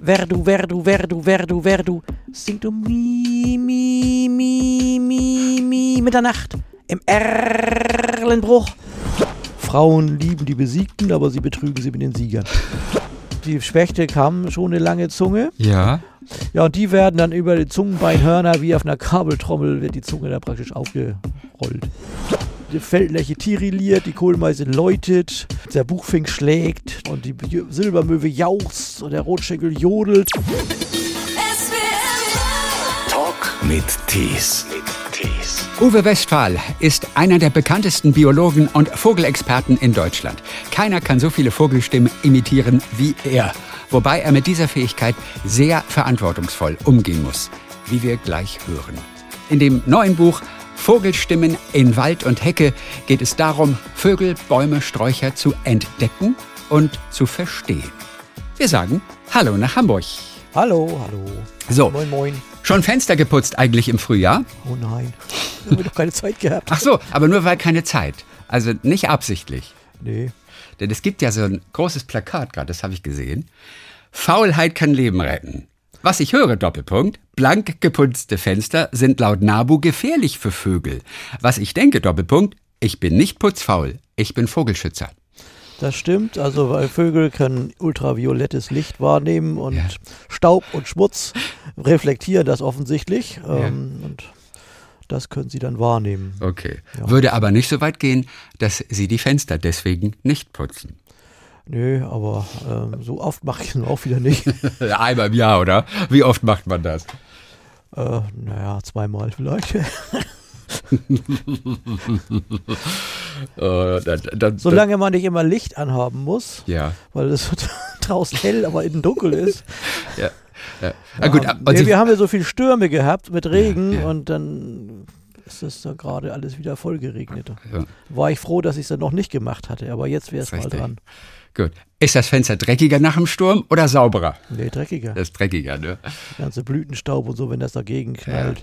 wer du, wer du, wer du, wer du, wer du, singt um mi, mi, mi, mi, mi, Mitternacht im Erlenbruch. Frauen lieben die Besiegten, aber sie betrügen sie mit den Siegern. Die Spechte haben schon eine lange Zunge. Ja. Ja, und die werden dann über die Zungenbeinhörner wie auf einer Kabeltrommel wird die Zunge da praktisch aufgerollt. Die Feldlerche tirilliert, die Kohlmeise läutet, der Buchfink schlägt und die Silbermöwe jauchzt und der Rotschenkel jodelt. Talk mit Tees. Uwe Westphal ist einer der bekanntesten Biologen und Vogelexperten in Deutschland. Keiner kann so viele Vogelstimmen imitieren wie er. Wobei er mit dieser Fähigkeit sehr verantwortungsvoll umgehen muss, wie wir gleich hören. In dem neuen Buch Vogelstimmen in Wald und Hecke geht es darum, Vögel, Bäume, Sträucher zu entdecken und zu verstehen. Wir sagen Hallo nach Hamburg. Hallo, hallo. So, Moin, moin. schon Fenster geputzt eigentlich im Frühjahr? Oh nein, da haben wir doch keine Zeit gehabt. Ach so, aber nur weil keine Zeit. Also nicht absichtlich. Nee, Denn es gibt ja so ein großes Plakat gerade, das habe ich gesehen. Faulheit kann Leben retten. Was ich höre, Doppelpunkt, blank geputzte Fenster sind laut NABU gefährlich für Vögel. Was ich denke, Doppelpunkt, ich bin nicht putzfaul, ich bin Vogelschützer. das stimmt. Also, weil Vögel können ultraviolettes Licht wahrnehmen und Ja. Staub und Schmutz reflektieren das offensichtlich. Ähm, und das können sie dann wahrnehmen. Okay. Ja. Würde aber nicht so weit gehen, dass sie die Fenster deswegen nicht putzen. Nö, aber ähm, so oft mache ich es auch wieder nicht. Einmal im Jahr, oder? Wie oft macht man das? äh, naja, zweimal vielleicht. Äh, dann, dann, Solange man nicht immer Licht anhaben muss, Ja. weil es draußen hell, aber innen dunkel ist. ja. ja. Ah, gut, und nee, wir haben ja so viel Stürme gehabt mit Regen Ja, und dann ist es da gerade alles wieder voll geregnet. Ja. War ich froh, dass ich es dann noch nicht gemacht hatte, aber jetzt wäre es mal dran. Gut. Ist das Fenster dreckiger nach dem Sturm oder sauberer? Nee, dreckiger. Das ist dreckiger, ne? Der ganze Blütenstaub und so, wenn das dagegen knallt.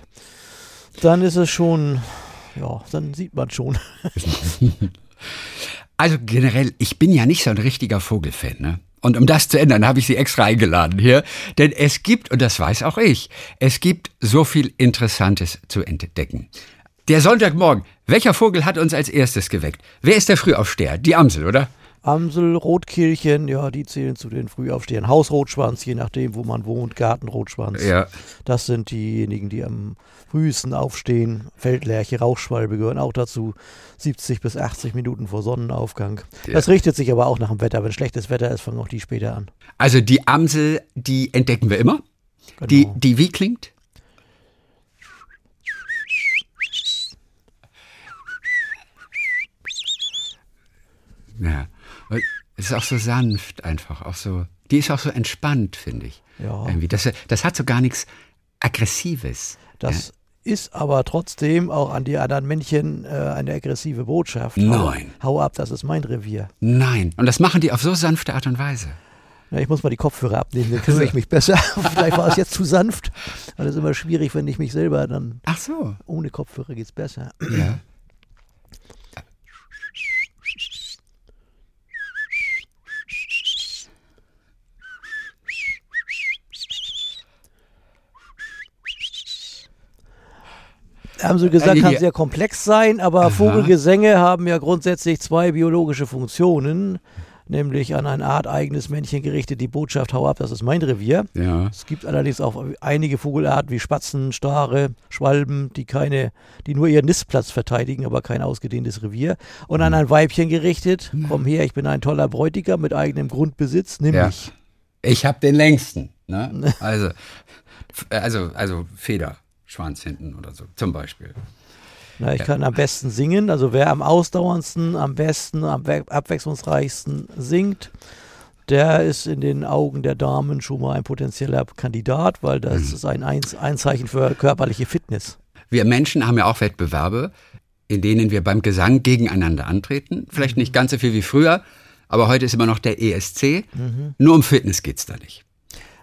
Dann ist es schon, ja, dann sieht man schon. Also generell, ich bin ja nicht so ein richtiger Vogelfan, ne? Und um das zu ändern, habe ich Sie extra eingeladen hier. Denn es gibt, und das weiß auch ich, es gibt so viel Interessantes zu entdecken. Der Sonntagmorgen, welcher Vogel hat uns als erstes geweckt? Wer ist der Frühaufsteher? Die Amsel, oder? Amsel, Rotkehlchen, ja, die zählen zu den Frühaufstehern. Hausrotschwanz, je nachdem, wo man wohnt, Gartenrotschwanz. Ja. Das sind diejenigen, die am frühesten aufstehen. Feldlerche, Rauchschwalbe gehören auch dazu. 70 bis 80 Minuten vor Sonnenaufgang. Ja. Das richtet sich aber auch nach dem Wetter. Wenn schlechtes Wetter ist, fangen auch die später an. Also die Amsel, die entdecken wir immer. Die, Genau. die wie klingt? Ja. Und Es ist auch so sanft einfach, auch so. Die ist auch so entspannt, finde ich. Ja. Irgendwie. Das, das hat so gar nichts Aggressives. Das ist aber trotzdem auch an die anderen Männchen äh, eine aggressive Botschaft. Nein. Hau, hau ab, das ist mein Revier. Nein. Und das machen die auf so sanfte Art und Weise. Ja, ich muss mal die Kopfhörer abnehmen, dann höre ich mich besser. Vielleicht war es jetzt zu sanft. Weil das ist immer schwierig, wenn ich mich selber dann Ach so. ohne Kopfhörer geht's besser. Ja. Haben Sie gesagt, Äh, kann sehr komplex sein, aber Aha. Vogelgesänge haben ja grundsätzlich zwei biologische Funktionen, nämlich an ein arteigenes Männchen gerichtet die Botschaft, hau ab, das ist mein Revier. Ja. Es gibt allerdings auch einige Vogelarten wie Spatzen, Stare, Schwalben, die keine, die nur ihren Nistplatz verteidigen, aber kein ausgedehntes Revier. Und an ein Weibchen gerichtet, komm her, ich bin ein toller Bräutigam mit eigenem Grundbesitz, nimm Ja. mich. Ich habe den längsten. Ne? Also, also, also Feder, Schwanz hinten oder so, zum Beispiel. Na, ich kann am besten singen, also wer am ausdauerndsten, am besten, am we- abwechslungsreichsten singt, der ist in den Augen der Damen schon mal ein potenzieller Kandidat, weil das Mhm. ist ein, Zeichen für körperliche Fitness. Wir Menschen haben ja auch Wettbewerbe, in denen wir beim Gesang gegeneinander antreten. Vielleicht nicht ganz so viel wie früher, aber heute ist immer noch der ESC. Nur um Fitness geht's da nicht.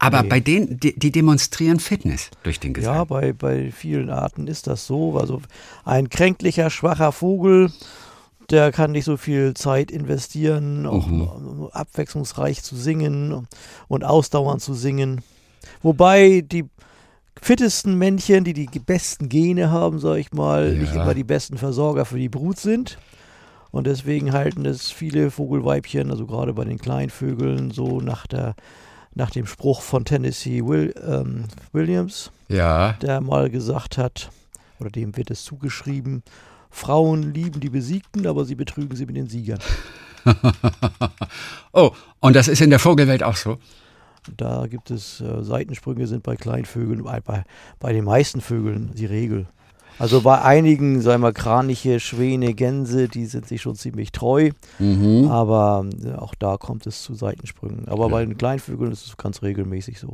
Aber Nee. bei denen, die, die demonstrieren Fitness durch den Gesang. Ja, bei, bei vielen Arten ist das so. Also ein kränklicher, schwacher Vogel, der kann nicht so viel Zeit investieren, auch Mhm. um abwechslungsreich zu singen und ausdauernd zu singen. Wobei die fittesten Männchen, die die besten Gene haben, sag ich mal, nicht Ja. immer die besten Versorger für die Brut sind. Und deswegen halten es viele Vogelweibchen, also gerade bei den Kleinvögeln, so nach, der, nach dem Spruch von Tennessee Will, ähm, Williams, Ja. der mal gesagt hat, oder dem wird es zugeschrieben, Frauen lieben die Besiegten, aber sie betrügen sie mit den Siegern. Oh, und das ist in der Vogelwelt auch so. Da gibt es äh, Seitensprünge, sind bei Kleinvögeln, bei, bei, bei den meisten Vögeln die Regel. Also bei einigen, sagen wir Kraniche, Schwäne, Gänse, die sind sich schon ziemlich treu, Mhm. aber äh, auch da kommt es zu Seitensprüngen. Aber bei den Kleinvögeln ist es ganz regelmäßig so.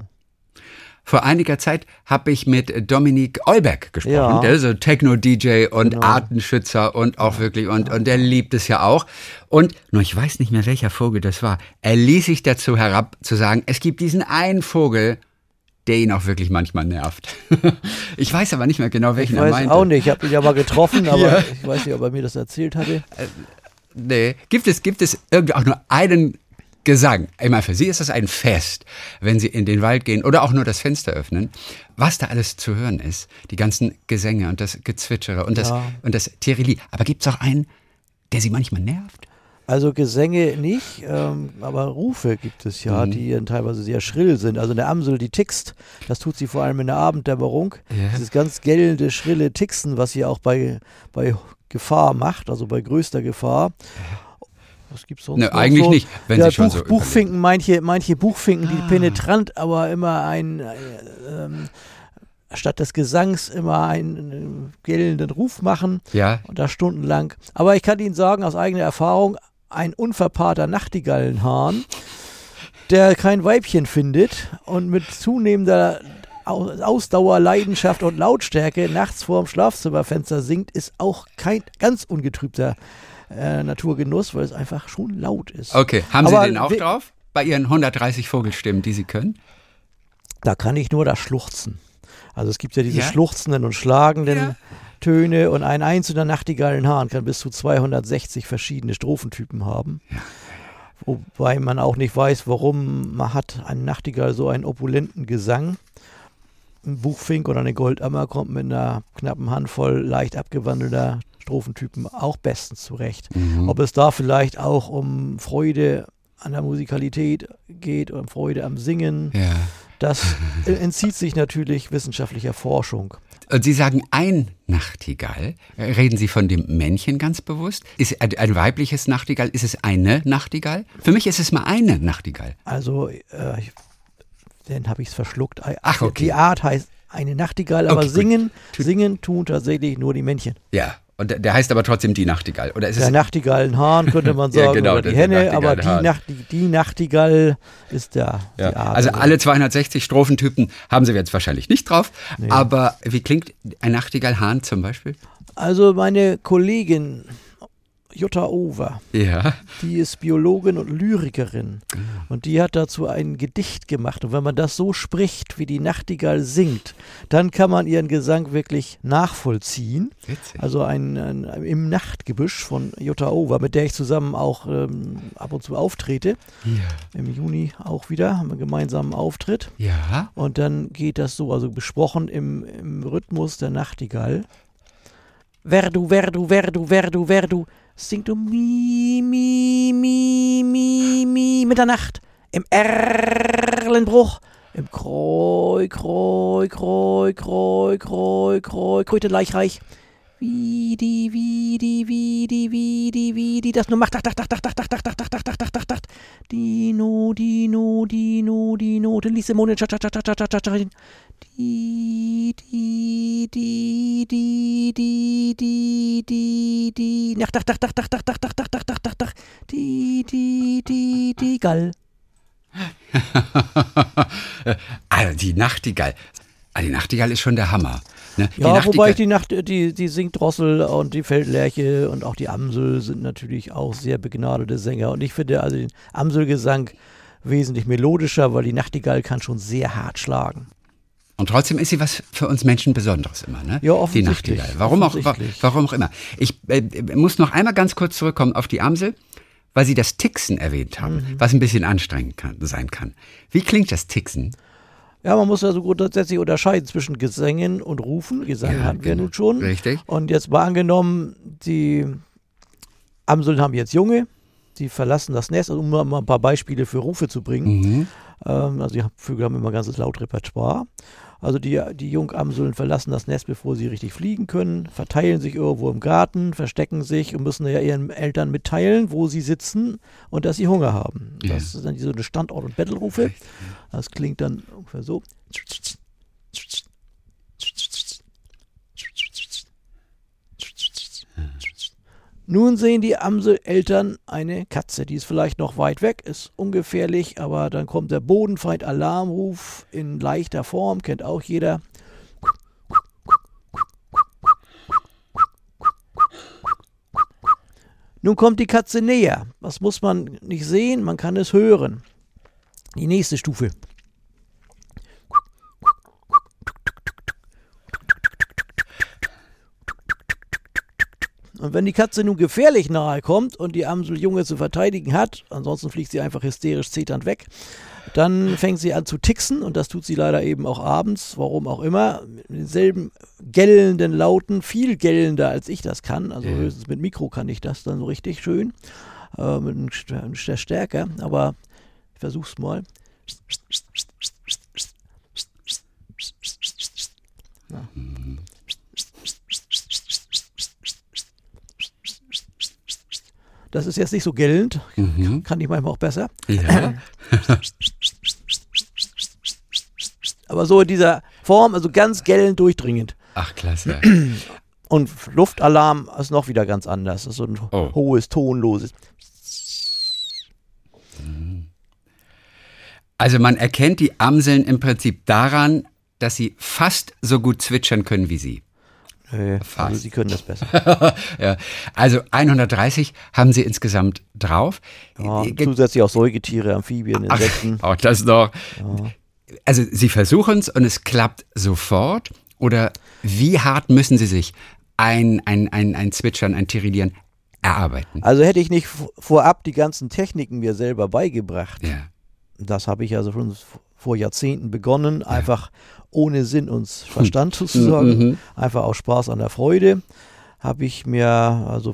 Vor einiger Zeit habe ich mit Dominik Eulberg gesprochen. Ja. Der ist so Techno-DJ und Genau. Artenschützer und auch wirklich, und, und der liebt es ja auch. Und, nur ich weiß nicht mehr, welcher Vogel das war. Er ließ sich dazu herab, zu sagen, es gibt diesen einen Vogel, der ihn auch wirklich manchmal nervt. ich weiß aber nicht mehr genau, Ich welchen er weiß meinte. auch nicht, ich habe ihn ja mal getroffen, aber Ja. ich weiß nicht, ob er mir das erzählt hatte. Nee. Gibt es, gibt es irgendwie auch nur einen Gesang? Ich meine, für Sie ist das ein Fest, wenn Sie in den Wald gehen oder auch nur das Fenster öffnen. Was da alles zu hören ist, die ganzen Gesänge und das Gezwitschere und das, und das Tirili. Aber gibt es auch einen, der Sie manchmal nervt? Also Gesänge nicht, ähm, aber Rufe gibt es ja, Mhm. die dann teilweise sehr schrill sind. Also eine Amsel, die tickst, das tut sie vor allem in der Abenddämmerung. Ja. Dieses ganz gellende, schrille Tixen, was sie auch bei, bei Gefahr macht, also bei größter Gefahr. Was gibt's sonst Ne, eigentlich so? nicht, wenn ja, Sie schon Buch, so Buchfinken, manche, manche Buchfinken, die Ah. penetrant, aber immer ein, äh, ähm, statt des Gesangs immer einen äh, gellenden Ruf machen Ja, und das stundenlang. Aber ich kann Ihnen sagen, aus eigener Erfahrung, ein unverpaarter Nachtigallenhahn, der kein Weibchen findet und mit zunehmender Au- Ausdauer, Leidenschaft und Lautstärke nachts vorm Schlafzimmerfenster singt, ist auch kein ganz ungetrübter äh, Naturgenuss, weil es einfach schon laut ist. okay. Haben Aber Sie den auch drauf? Bei Ihren 130 Vogelstimmen, die Sie können? Da kann ich nur das Schluchzen. Also es gibt ja diese Ja. schluchzenden und schlagenden Ja. Töne und ein einzelner Nachtigallenhahn kann bis zu 260 verschiedene Strophentypen haben. Wobei man auch nicht weiß, warum man hat ein Nachtigall so einen opulenten Gesang. Ein Buchfink oder eine Goldammer kommt mit einer knappen Handvoll leicht abgewandelter Strophentypen auch bestens zurecht. Mhm. Ob es da vielleicht auch um Freude an der Musikalität geht, um Freude am Singen, Ja. Das entzieht sich natürlich wissenschaftlicher Forschung. Und Sie sagen ein Nachtigall. Reden Sie von dem Männchen ganz bewusst? Ist ein, weibliches Nachtigall? Ist es eine Nachtigall? Für mich ist es mal eine Nachtigall. Also, äh, dann habe ich es verschluckt. Ach, okay. Die Art heißt eine Nachtigall, aber Okay, singen, singen tun tatsächlich nur die Männchen. Ja. Und der, der heißt aber trotzdem die Nachtigall. Oder ist Der Nachtigallenhahn könnte man Ja, sagen, genau, oder der- die Henne, aber die. Nacht, die, die Nachtigall ist der, Ja, also alle 260 Strophentypen haben sie jetzt wahrscheinlich nicht drauf. Nee. Aber wie klingt ein Nachtigallhahn zum Beispiel? Also meine Kollegin Jutta Over, Ja. die ist Biologin und Lyrikerin. Genau. Und die hat dazu ein Gedicht gemacht. Und wenn man das so spricht, wie die Nachtigall singt, dann kann man ihren Gesang wirklich nachvollziehen. Witzig. Also ein, ein im Nachtgebüsch von Jutta Over, mit der ich zusammen auch ähm, ab und zu auftrete. Ja. Im Juni auch wieder, haben wir einen gemeinsamen Auftritt. Ja. Und dann geht das so, also besprochen im, im Rhythmus der Nachtigall. Verdu, verdu, verdu, verdu, verdu, singt um mi, mi, mi, mi, mi, Mitternacht, im Erlenbruch, im Kreu, Kreu, Kreu, Kreu, Kreu, Kreu, Kröte Leichreich. Wie die, wie die, wie die, wie die, wie die, das nur macht, dach, dach, dach, dach, dach, dach, dach, dach, dach, dach, dach, dach, dach, Dino, Dino, Dino, Dino, den Lisemone, tschat, tschat, tschat, tschat, tschat, tschat, die, die, die, die, die, die, die, die, dach, dach, dach, dach, dach, dach, dach, dach, dach, dach, dach, dach, die, die, die, die, Gall. also die Nachtigall. Ah, die Nachtigall ist schon der Hammer. Ne? Ja, wobei ich die Nacht, die, die Singdrossel und die Feldlerche und auch die Amsel sind natürlich auch sehr begnadete Sänger. Und ich finde also den Amselgesang wesentlich melodischer, weil die Nachtigall kann schon sehr hart schlagen. Und trotzdem ist sie was für uns Menschen Besonderes immer, ne? Ja, Die offensichtlich. Nachtigall. Warum auch, warum auch immer. Ich äh, muss noch einmal ganz kurz zurückkommen auf die Amsel, weil Sie das Tixen erwähnt haben, Mhm. was ein bisschen anstrengend kann, sein kann. Wie klingt das Tixen? Ja, man muss also grundsätzlich unterscheiden zwischen Gesängen und Rufen. Gesang Ja, hatten wir genau. nun schon. Richtig. Und jetzt mal angenommen, die Amseln haben jetzt Junge, die verlassen das Nest, also um mal ein paar Beispiele für Rufe zu bringen. Mhm. Ähm, also die Vögel haben immer ein ganzes Lautrepertoire. Also die, die Jungamseln verlassen das Nest, bevor sie richtig fliegen können, verteilen sich irgendwo im Garten, verstecken sich und müssen ja ihren Eltern mitteilen, wo sie sitzen und dass sie Hunger haben. Ja. Das sind so eine Standort- und Bettelrufe. Das klingt dann ungefähr so. Nun sehen die Amseleltern eine Katze, die ist vielleicht noch weit weg, ist ungefährlich, aber dann kommt der Bodenfeind-Alarmruf in leichter Form, kennt auch jeder. Nun kommt die Katze näher. Das muss man nicht sehen, man kann es hören. Die nächste Stufe. Und wenn die Katze nun gefährlich nahe kommt und die Amseljunge zu verteidigen hat, ansonsten fliegt sie einfach hysterisch zeternd weg, dann fängt sie an zu tixen und das tut sie leider eben auch abends, warum auch immer, mit denselben gellenden Lauten, viel gellender als ich das kann. Also Ja. höchstens mit Mikro kann ich das dann so richtig schön, äh, mit einem St- einem St- stärker, aber ich versuch's mal. Ja. Das ist jetzt nicht so gellend, Mhm. kann ich manchmal auch besser. Ja. Aber so in dieser Form, also ganz gellend durchdringend. Ach, klasse. Und Luftalarm ist noch wieder ganz anders. Das ist so ein Oh. hohes, tonloses. Also man erkennt die Amseln im Prinzip daran, dass sie fast so gut zwitschern können wie sie. Nee, also sie können das besser. ja. Also 130 haben sie insgesamt drauf. Ja, Äh, zusätzlich auch Säugetiere, Amphibien, Ach, Insekten. auch das noch. Also sie versuchen es und es klappt sofort. Oder wie hart müssen sie sich ein, ein, ein, ein Zwitschern, ein Tirillieren erarbeiten? Also hätte ich nicht vorab die ganzen Techniken mir selber beigebracht. Ja. Das habe ich also schon vor Jahrzehnten begonnen, einfach ohne Sinn und Verstand Mhm. sozusagen, einfach aus Spaß an der Freude, habe ich mir also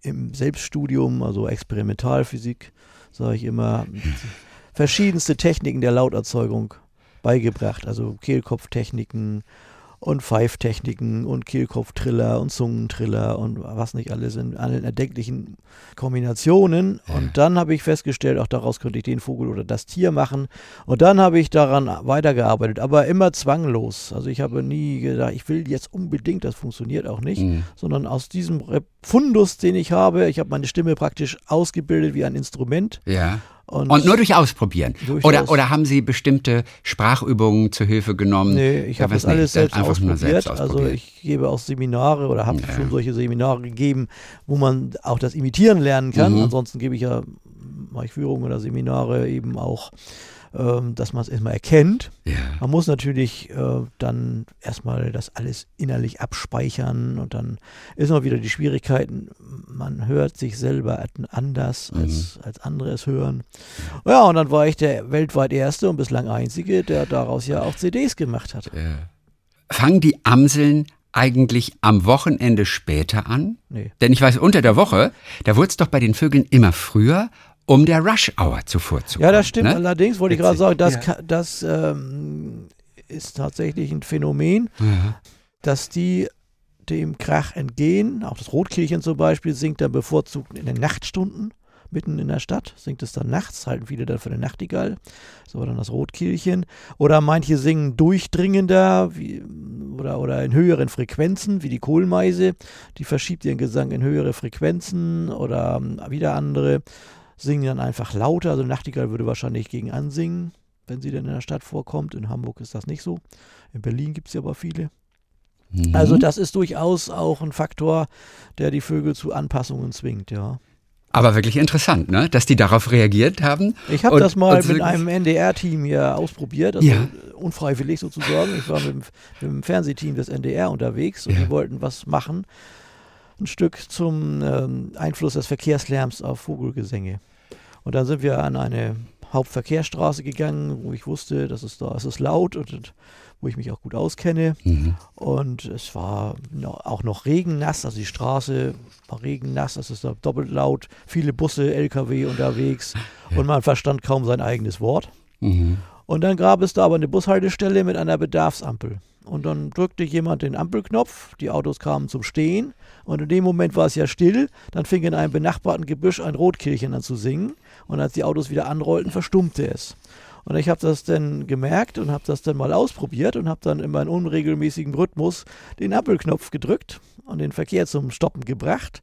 im Selbststudium, also Experimentalphysik, sage ich immer, verschiedenste Techniken der Lauterzeugung beigebracht, also Kehlkopftechniken und Pfeiftechniken und Kehlkopftriller und Zungentriller und was nicht alles in allen erdenklichen Kombinationen. Und dann habe ich festgestellt, auch daraus könnte ich den Vogel oder das Tier machen. Und dann habe ich daran weitergearbeitet, aber immer zwanglos. Also ich habe nie gedacht, ich will jetzt unbedingt, das funktioniert auch nicht, Mhm. sondern aus diesem Re- Fundus, den ich habe, ich habe meine Stimme praktisch ausgebildet wie ein Instrument. Ja. Und, Und nur durch Ausprobieren. Durch oder, oder haben Sie bestimmte Sprachübungen zur Hilfe genommen? Nee, ich habe das alles nicht, selbst einfach nur ausprobiert. selbst Also ausprobiert. ich gebe auch Seminare oder habe Ja. schon solche Seminare gegeben, wo man auch das Imitieren lernen kann. Mhm. Ansonsten gebe ich ja, mache ich Führungen oder Seminare eben auch, ähm, dass man es erstmal erkennt. Ja. Man muss natürlich äh, dann erstmal das alles innerlich abspeichern und dann ist noch wieder die Schwierigkeiten, man hört sich selber anders, Mhm. als, als andere es hören. Ja, und dann war ich der weltweit erste und bislang einzige, der daraus ja auch CDs gemacht hat. Ja. Fangen die Amseln eigentlich am Wochenende später an? Nee. Denn ich weiß, unter der Woche, da wurde es doch bei den Vögeln immer früher, um der Rush-Hour zuvorzukommen. Ja, das stimmt. Ne? Allerdings wollte ich gerade sagen, das, Ja. ka- das ähm, ist tatsächlich ein Phänomen, Ja. dass die dem Krach entgehen. Auch das Rotkehlchen zum Beispiel singt dann bevorzugt in den Nachtstunden mitten in der Stadt, singt es dann nachts, halten viele dann für den Nachtigall, so dann das Rotkehlchen. Oder manche singen durchdringender wie, oder, oder in höheren Frequenzen, wie die Kohlmeise, die verschiebt ihren Gesang in höhere Frequenzen oder ähm, wieder andere singen dann einfach lauter. Also Nachtigall würde wahrscheinlich gegen ansingen, wenn sie denn in der Stadt vorkommt. In Hamburg ist das nicht so. In Berlin gibt es ja aber viele. Mhm. Also das ist durchaus auch ein Faktor, der die Vögel zu Anpassungen zwingt, ja. Aber wirklich interessant, ne? dass die darauf reagiert haben. Ich habe das mal mit einem NDR-Team hier ausprobiert. Also Ja. unfreiwillig sozusagen. Ich war mit dem, mit dem Fernsehteam des NDR unterwegs und Ja. die wollten was machen. Ein Stück zum ähm, Einfluss des Verkehrslärms auf Vogelgesänge. Und dann sind wir an eine Hauptverkehrsstraße gegangen, wo ich wusste, dass es da es ist laut und, und wo ich mich auch gut auskenne. Mhm. Und es war no- auch noch regennass, also die Straße war regennass, es ist da doppelt laut, viele Busse, LKW unterwegs und man verstand kaum sein eigenes Wort. Mhm. Und dann gab es da aber eine Bushaltestelle mit einer Bedarfsampel. Und dann drückte jemand den Ampelknopf, die Autos kamen zum Stehen und in dem Moment war es ja still. Dann fing in einem benachbarten Gebüsch ein Rotkehlchen an zu singen und als die Autos wieder anrollten, verstummte es. Und ich habe das dann gemerkt und habe das dann mal ausprobiert und habe dann in unregelmäßigem Rhythmus den Ampelknopf gedrückt und den Verkehr zum Stoppen gebracht.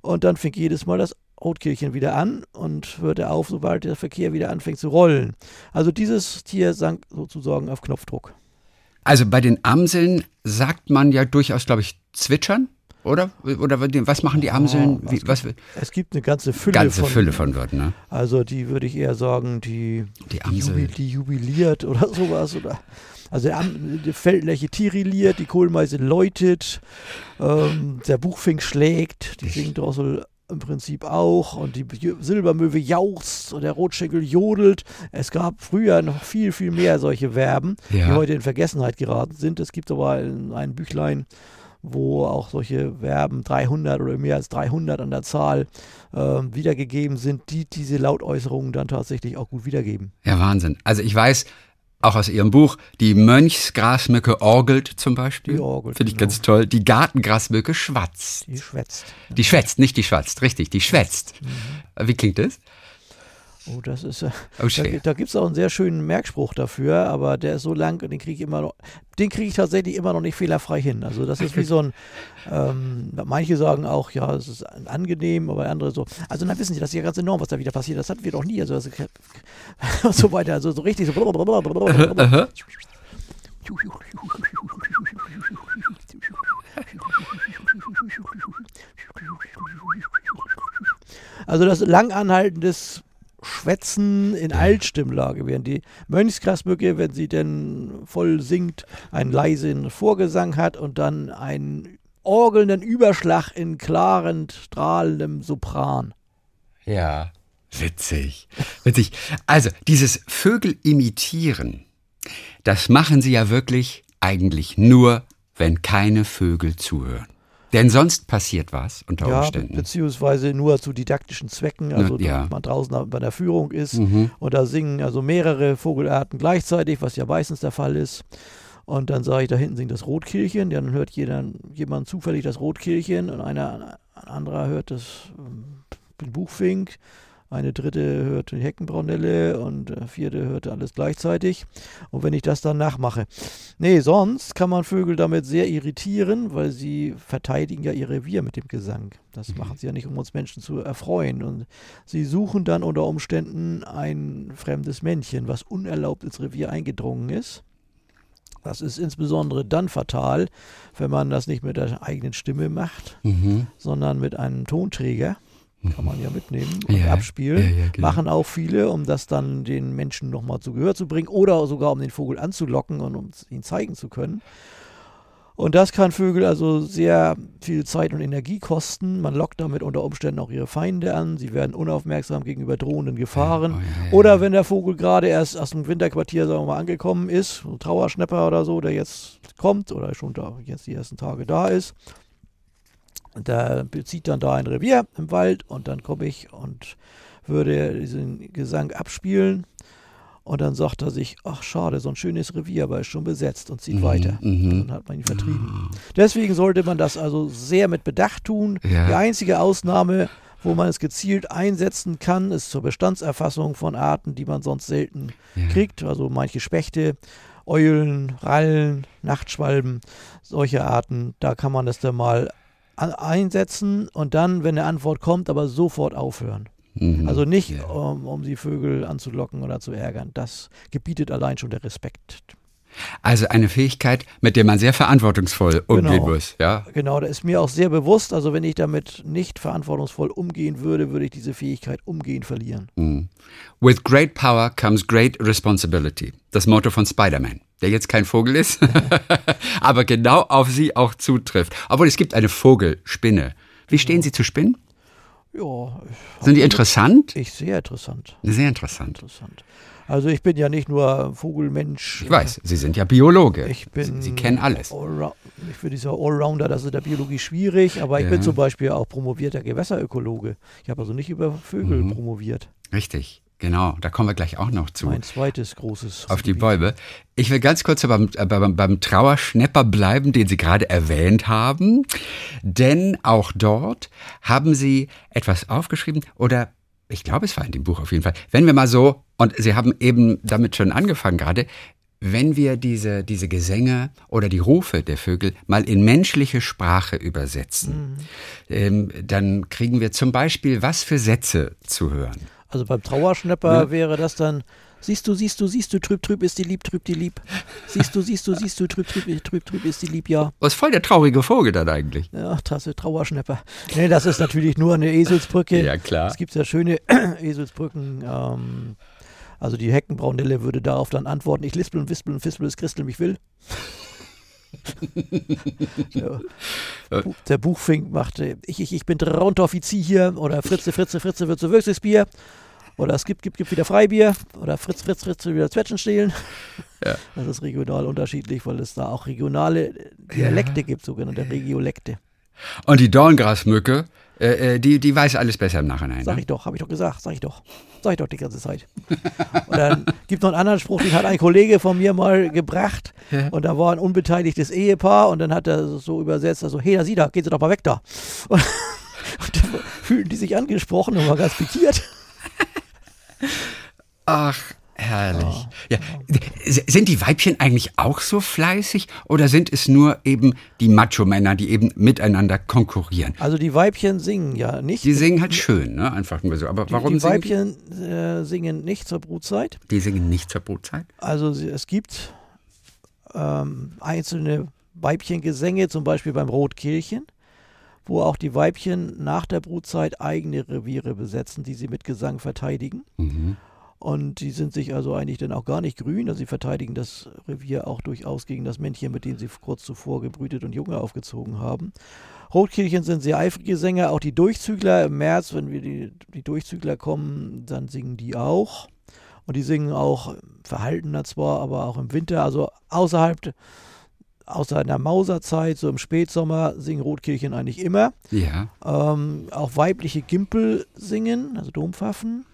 Und dann fing jedes Mal das Rotkehlchen wieder an und hörte auf, sobald der Verkehr wieder anfängt zu rollen. Also dieses Tier sank sozusagen auf Knopfdruck. Also bei den Amseln sagt man ja durchaus, glaube ich, zwitschern, oder? Oder was machen die Amseln? Oh, Wie, was, Es gibt eine ganze Fülle ganze von. Fülle von Wörtern, ne? Also die würde ich eher sagen, die, Die Amsel. die jubiliert oder sowas. Oder, also die Feldlerche tirilliert, die Kohlmeise läutet, ähm, der Buchfink schlägt, die Singdrossel im Prinzip auch und die Silbermöwe jauchzt und der Rotschenkel jodelt. Es gab früher noch viel, viel mehr solche Verben, die Ja. heute in Vergessenheit geraten sind. Es gibt aber ein, ein Büchlein, wo auch solche Verben 300 oder mehr als 300 an der Zahl ähm, wiedergegeben sind, die diese Lautäußerungen dann tatsächlich auch gut wiedergeben. Ja, Wahnsinn. Also ich weiß, auch aus Ihrem Buch, die Mönchsgrasmücke orgelt zum Beispiel. Die orgelt, Finde ich genau. ganz toll. Die Gartengrasmücke schwatzt. Die schwätzt. Die schwätzt, nicht die schwatzt, richtig, die schwätzt. Mhm. Wie klingt das? Oh, das ist. äh, Oh, Da, schwer. da gibt es auch einen sehr schönen Merkspruch dafür, aber der ist so lang und den kriege ich immer noch, den kriege ich tatsächlich immer noch nicht fehlerfrei hin. Also das ist wie so ein, ähm, manche sagen auch, ja, es ist angenehm, aber andere so, also dann wissen Sie, das ist ja ganz enorm, was da wieder passiert. Das hatten wir doch nie. Also das, und so weiter. Also so richtig so. Also das langanhaltendes Schwätzen in Altstimmlage, während die Mönchsgrasmücke, wenn sie denn voll singt, einen leisen Vorgesang hat und dann einen orgelnden Überschlag in klaren, strahlendem Sopran. Ja. Witzig. Witzig. Also, dieses Vögel imitieren, das machen sie ja wirklich eigentlich nur, wenn keine Vögel zuhören. Denn sonst passiert was unter Ja, Umständen. beziehungsweise nur zu didaktischen Zwecken, also ja. wenn man draußen bei der Führung ist Mhm. und da singen also mehrere Vogelarten gleichzeitig, was ja meistens der Fall ist. Und dann sage ich, da hinten singt das Rotkehlchen, dann hört jeder, jemand zufällig das Rotkehlchen und einer, ein anderer hört das ähm, den Buchfink, eine dritte hört die Heckenbraunelle und der vierte hört alles gleichzeitig. Und wenn ich das dann nachmache. Nee, sonst kann man Vögel damit sehr irritieren, weil sie verteidigen ja ihr Revier mit dem Gesang. Das machen sie ja nicht, um uns Menschen zu erfreuen. Und sie suchen dann unter Umständen ein fremdes Männchen, was unerlaubt ins Revier eingedrungen ist. Das ist insbesondere dann fatal, wenn man das nicht mit der eigenen Stimme macht, Mhm. sondern mit einem Tonträger. Kann man ja mitnehmen und Ja, abspielen. ja, ja, genau. Machen auch viele, um das dann den Menschen nochmal zu Gehör zu bringen oder sogar um den Vogel anzulocken und um ihn zeigen zu können. Und das kann Vögel also sehr viel Zeit und Energie kosten. Man lockt damit unter Umständen auch ihre Feinde an. Sie werden unaufmerksam gegenüber drohenden Gefahren. Oh, ja, ja, Oder wenn der Vogel gerade erst aus dem Winterquartier, sagen wir mal, angekommen ist, ein Trauerschnepper oder so, der jetzt kommt oder schon da jetzt die ersten Tage da ist, der bezieht dann da ein Revier im Wald und dann komme ich und würde diesen Gesang abspielen. Und dann sagt er sich, ach schade, so ein schönes Revier, aber ist schon besetzt und zieht Mhm, weiter. mhm. Und dann hat man ihn vertrieben. Deswegen sollte man das also sehr mit Bedacht tun. Ja. Die einzige Ausnahme, wo man es gezielt einsetzen kann, ist zur Bestandserfassung von Arten, die man sonst selten Ja. kriegt. Also manche Spechte, Eulen, Rallen, Nachtschwalben, solche Arten. Da kann man das dann mal einsetzen und dann, wenn eine Antwort kommt, aber sofort aufhören. Mhm. Also nicht, Ja. um, um die Vögel anzulocken oder zu ärgern. Das gebietet allein schon der Respekt. Also eine Fähigkeit, mit der man sehr verantwortungsvoll umgehen Genau. muss. Ja? Genau, da ist mir auch sehr bewusst, also wenn ich damit nicht verantwortungsvoll umgehen würde, würde ich diese Fähigkeit umgehend verlieren. Mhm. With great power comes great responsibility. Das Motto von Spider-Man, der jetzt kein Vogel ist, aber genau auf sie auch zutrifft. Obwohl es gibt eine Vogelspinne. Wie stehen Sie zu Spinnen? Ja, Sind die interessant? ich sehr interessant. Sehr interessant. Interessant. Also ich bin ja nicht nur Vogelmensch. Ich weiß, Sie sind ja Biologe. Ich bin Sie, Sie kennen alles. Ich würde sagen Allrounder, das ist in der Biologie schwierig, aber ich Ja. bin zum Beispiel auch promovierter Gewässerökologe. Ich habe also nicht über Vögel Mhm. promoviert. Richtig, genau. Da kommen wir gleich auch noch zu. Mein zweites großes. auf die Gebiet. Bäume. Ich will ganz kurz beim, äh, beim, beim Trauerschnepper bleiben, den Sie gerade erwähnt haben. Denn auch dort haben Sie etwas aufgeschrieben oder ich glaube, es war in dem Buch auf jeden Fall. Wenn wir mal so, und Sie haben eben damit schon angefangen gerade, wenn wir diese, diese Gesänge oder die Rufe der Vögel mal in menschliche Sprache übersetzen, ähm, dann kriegen wir zum Beispiel was für Sätze zu hören. Also beim Trauerschnepper wäre das dann. Siehst du, siehst du, siehst du, trüb, trüb ist die lieb, trüb, die lieb. Siehst du, siehst du, siehst du, trüb, trüb, trüb, trüb ist die lieb, ja. Was voll der traurige Vogel dann eigentlich. Ja, Tasse Trauerschnepper. Nee, das ist natürlich nur eine Eselsbrücke. Ja, klar. Es gibt ja schöne Eselsbrücken. Ähm, also die Heckenbraunelle würde darauf dann antworten, ich lispel und wispel und fispel, es Christel mich will. der, Bu- der Buchfink machte, ich, ich, ich bin Traunteroffizier hier oder Fritze, Fritze, Fritze wird zu Würzelsbier. Oder es gibt, gibt, gibt wieder Freibier oder Fritz, Fritz, Fritz will wieder Zwetschgen stehlen. Ja. Das ist regional unterschiedlich, weil es da auch regionale Dialekte gibt, sogenannte Regiolekte. Und die Dorngrasmücke, äh, äh, die, die weiß alles besser im Nachhinein. Sag Ne? ich doch, habe ich doch gesagt, sag ich doch. Sag ich doch die ganze Zeit. Und dann gibt noch einen anderen Spruch, den hat ein Kollege von mir mal gebracht. Ja. Und da war ein unbeteiligtes Ehepaar und dann hat er so übersetzt, also, hey, da sieh da, gehen Sie doch mal weg da. Und, und dann fühlten die sich angesprochen und waren ganz pikiert. Ach, herrlich. Ja. S- Sind die Weibchen eigentlich auch so fleißig oder sind es nur eben die Macho-Männer, die eben miteinander konkurrieren? Also die Weibchen singen ja nicht. Die singen halt schön, ne? Einfach nur so. Aber Die- warum die singen Weibchen äh, singen nicht zur Brutzeit. die? Die singen nicht zur Brutzeit? Also es gibt ähm, einzelne Weibchengesänge, zum Beispiel beim Rotkehlchen, wo auch die Weibchen nach der Brutzeit eigene Reviere besetzen, die sie mit Gesang verteidigen. Mhm. Und die sind sich also eigentlich dann auch gar nicht grün. Also sie verteidigen das Revier auch durchaus gegen das Männchen, mit dem sie kurz zuvor gebrütet und Junge aufgezogen haben. Rotkehlchen sind sehr eifrige Sänger, auch die Durchzügler im März, wenn wir die, die Durchzügler kommen, dann singen die auch. Und die singen auch verhaltener zwar, aber auch im Winter, also außerhalb, außer der Mauserzeit, so im Spätsommer, singen Rotkehlchen eigentlich immer. Ja. Ähm, auch weibliche Gimpel singen, also Dompfaffen.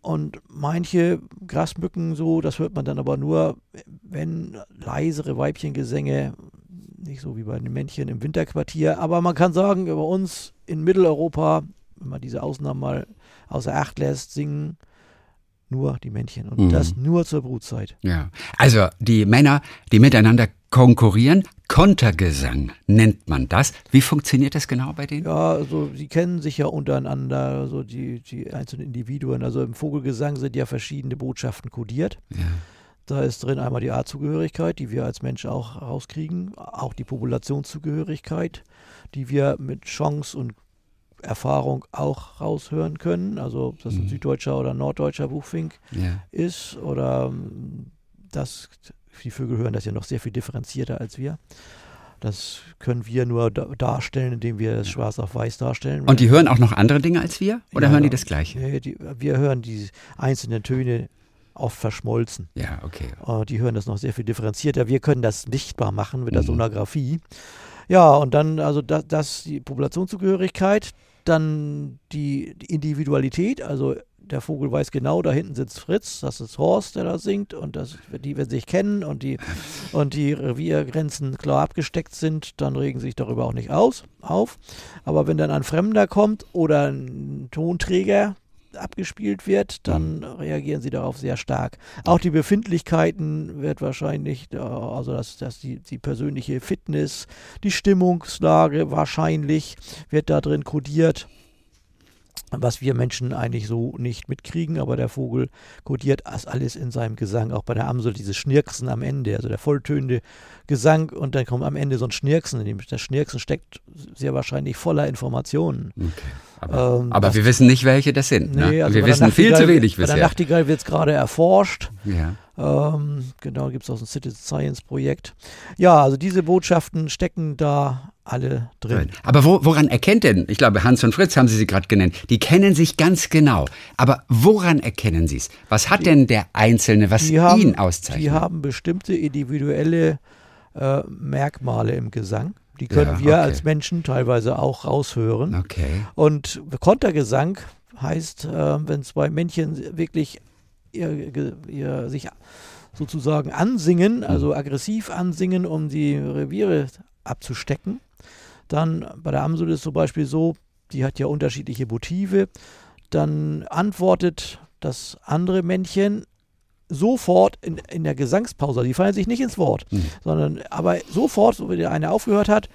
Und manche Grasmücken so, das hört man dann aber nur, wenn leisere Weibchengesänge, nicht so wie bei den Männchen im Winterquartier. Aber man kann sagen, bei uns in Mitteleuropa, wenn man diese Ausnahmen mal außer Acht lässt, singen nur die Männchen. Und Mhm. das nur zur Brutzeit. Ja. Also die Männer, die miteinander konkurrieren, Kontergesang nennt man das. Wie funktioniert das genau bei denen? Ja, also sie kennen sich ja untereinander, also die, die einzelnen Individuen. Also im Vogelgesang sind ja verschiedene Botschaften kodiert. Ja. Da ist drin einmal die Artzugehörigkeit, die wir als Mensch auch rauskriegen, auch die Populationszugehörigkeit, die wir mit Chance und Erfahrung auch raushören können. Also ob das ein Mhm. süddeutscher oder norddeutscher Buchfink Ja. ist oder ähm, das, die Vögel hören das ja noch sehr viel differenzierter als wir. Das können wir nur da darstellen, indem wir es schwarz auf weiß darstellen. Und die hören auch noch andere Dinge als wir? Oder Ja, hören die das Gleiche? Nee, die, wir hören die einzelnen Töne oft verschmolzen. Ja, okay. Äh, die hören das noch sehr viel differenzierter. Wir können das sichtbar machen mit der Mhm. Sonographie. Ja, und dann also das, das die Populationszugehörigkeit, dann die, die Individualität, also der Vogel weiß genau, da hinten sitzt Fritz, das ist Horst, der da singt und das, die werden sich kennen und die, und die Reviergrenzen klar abgesteckt sind, dann regen sie sich darüber auch nicht aus, auf. Aber wenn dann ein Fremder kommt oder ein Tonträger abgespielt wird, dann reagieren sie darauf sehr stark. Auch die Befindlichkeiten wird wahrscheinlich, äh, also dass, dass die, die persönliche Fitness, die Stimmungslage wahrscheinlich wird da drin kodiert. Was wir Menschen eigentlich so nicht mitkriegen, aber der Vogel kodiert das alles in seinem Gesang, auch bei der Amsel dieses Schnirksen am Ende, also der volltönende Gesang und dann kommt am Ende so ein Schnirksen, in dem das Schnirksen steckt sehr wahrscheinlich voller Informationen. Okay. Aber, ähm, aber wir wissen nicht, welche das sind. Ne? Nee, also wir wissen viel zu wenig bisher. Bei der Nachtigall wird es gerade erforscht. Ja. Ähm, genau, gibt es auch so ein Citizen Science Projekt. Ja, also diese Botschaften stecken da alle drin. Aber wo, woran erkennt denn, ich glaube, Hans und Fritz haben Sie sie gerade genannt, die kennen sich ganz genau. Aber woran erkennen Sie es? Was hat die, denn der Einzelne, was ihn haben, auszeichnet? Die haben bestimmte individuelle äh, Merkmale im Gesang. Die können ja, wir okay. als Menschen teilweise auch raushören. Okay. Und Kontergesang heißt, äh, wenn zwei Männchen wirklich ihr, ihr, sich sozusagen ansingen, also mhm. aggressiv ansingen, um die Reviere abzustecken, dann bei der Amsel ist zum Beispiel so, die hat ja unterschiedliche Motive. Dann antwortet das andere Männchen sofort in, in der Gesangspause. Die fallen sich nicht ins Wort, mhm. sondern aber sofort, so wie der eine aufgehört hat,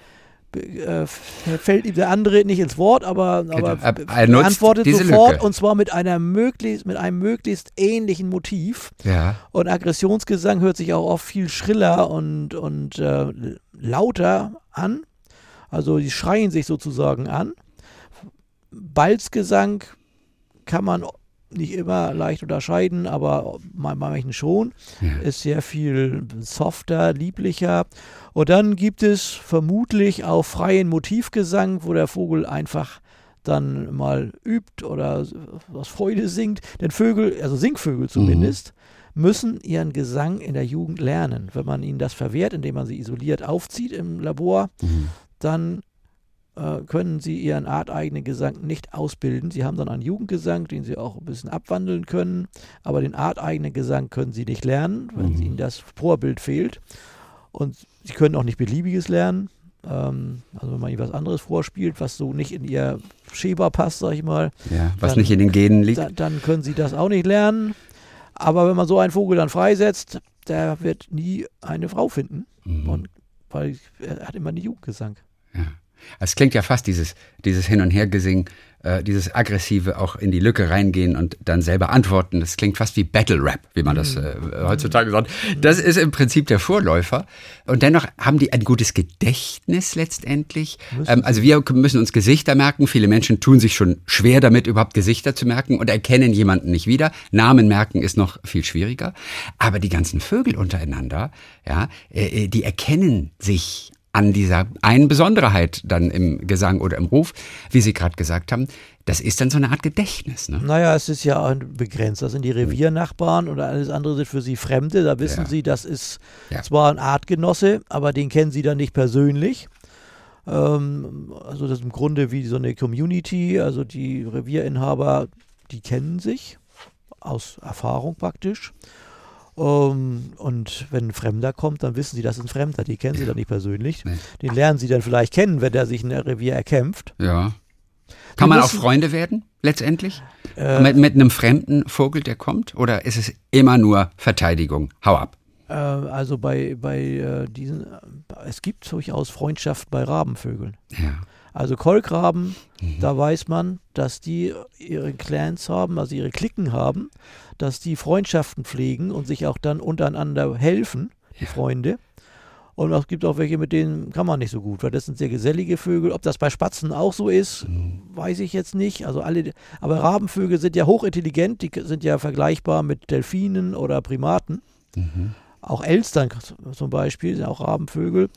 äh, fällt ihm der andere nicht ins Wort, aber, genau. aber er antwortet sofort Lücke. und zwar mit einer möglichst, mit einem möglichst ähnlichen Motiv. Ja. Und Aggressionsgesang hört sich auch oft viel schriller und, und äh, lauter an. Also die schreien sich sozusagen an. Balzgesang kann man nicht immer leicht unterscheiden, aber manchen schon. Ja. Ist sehr viel softer, lieblicher. Und dann gibt es vermutlich auch freien Motivgesang, wo der Vogel einfach dann mal übt oder aus Freude singt. Denn Vögel, also Singvögel zumindest, mhm. müssen ihren Gesang in der Jugend lernen. Wenn man ihnen das verwehrt, indem man sie isoliert aufzieht im Labor, mhm. dann äh, können sie ihren arteigenen Gesang nicht ausbilden. Sie haben dann einen Jugendgesang, den sie auch ein bisschen abwandeln können, aber den arteigenen Gesang können sie nicht lernen, wenn mhm. ihnen das Vorbild fehlt. Und sie können auch nicht beliebiges lernen. Ähm, also wenn man ihnen was anderes vorspielt, was so nicht in ihr Schema passt, sag ich mal. Ja, was dann, nicht in den Genen liegt. Da, dann können sie das auch nicht lernen. Aber wenn man so einen Vogel dann freisetzt, der wird nie eine Frau finden. Mhm. Und, weil er hat immer einen Jugendgesang. Ja. Es klingt ja fast dieses, dieses Hin- und Hergesing, äh, dieses aggressive auch in die Lücke reingehen und dann selber antworten. Das klingt fast wie Battle Rap, wie man das äh, heutzutage sagt. Das ist im Prinzip der Vorläufer. Und dennoch haben die ein gutes Gedächtnis letztendlich. Ähm, also wir müssen uns Gesichter merken. Viele Menschen tun sich schon schwer damit, überhaupt Gesichter zu merken und erkennen jemanden nicht wieder. Namen merken ist noch viel schwieriger. Aber die ganzen Vögel untereinander, ja, äh, äh die erkennen sich an dieser einen Besonderheit dann im Gesang oder im Ruf, wie Sie gerade gesagt haben. Das ist dann so eine Art Gedächtnis. Ne? Naja, es ist ja begrenzt. Das sind die Reviernachbarn oder alles andere sind für Sie Fremde. Da wissen ja. Sie, das ist ja. zwar ein Artgenosse, aber den kennen Sie dann nicht persönlich. Ähm, also das ist im Grunde wie so eine Community. Also die Revierinhaber, die kennen sich aus Erfahrung praktisch. Um, ähm, und wenn ein Fremder kommt, dann wissen sie, das ist ein Fremder. Die kennen sie dann nicht persönlich. Nee. Den lernen sie dann vielleicht kennen, wenn der sich ein Revier erkämpft. Ja. Kann man auch Freunde werden, letztendlich? Äh, mit, mit, einem fremden Vogel, der kommt? Oder ist es immer nur Verteidigung? Hau ab. Äh, also bei, bei äh, diesen, es gibt durchaus Freundschaft bei Rabenvögeln. Ja. Also Kolkraben, mhm. da weiß man, dass die ihre Clans haben, also ihre Klicken haben, dass die Freundschaften pflegen und sich auch dann untereinander helfen, die ja. Freunde. Und es gibt auch welche, mit denen kann man nicht so gut, weil das sind sehr gesellige Vögel. Ob das bei Spatzen auch so ist, mhm. weiß ich jetzt nicht. Also alle, aber Rabenvögel sind ja hochintelligent, die sind ja vergleichbar mit Delfinen oder Primaten. Mhm. Auch Elstern zum Beispiel sind auch Rabenvögel.